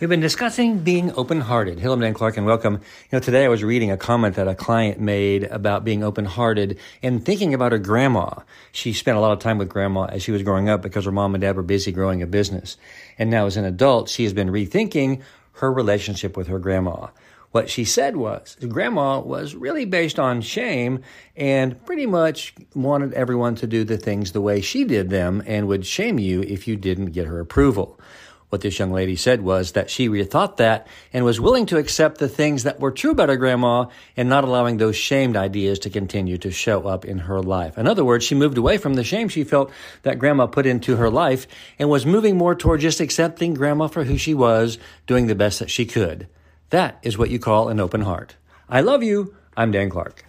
We've been discussing being open-hearted. Hello, Dan Clark, and welcome. You know, today I was reading a comment that a client made about being open-hearted and thinking about her grandma. She spent a lot of time with grandma as she was growing up because her mom and dad were busy growing a business. And now as an adult, she has been rethinking her relationship with her grandma. What she said was, grandma was really based on shame and pretty much wanted everyone to do the things the way she did them and would shame you if you didn't get her approval. What this young lady said was that she rethought that and was willing to accept the things that were true about her grandma and not allowing those shamed ideas to continue to show up in her life. In other words, she moved away from the shame she felt that grandma put into her life and was moving more toward just accepting grandma for who she was, doing the best that she could. That is what you call an open heart. I love you. I'm Dan Clark.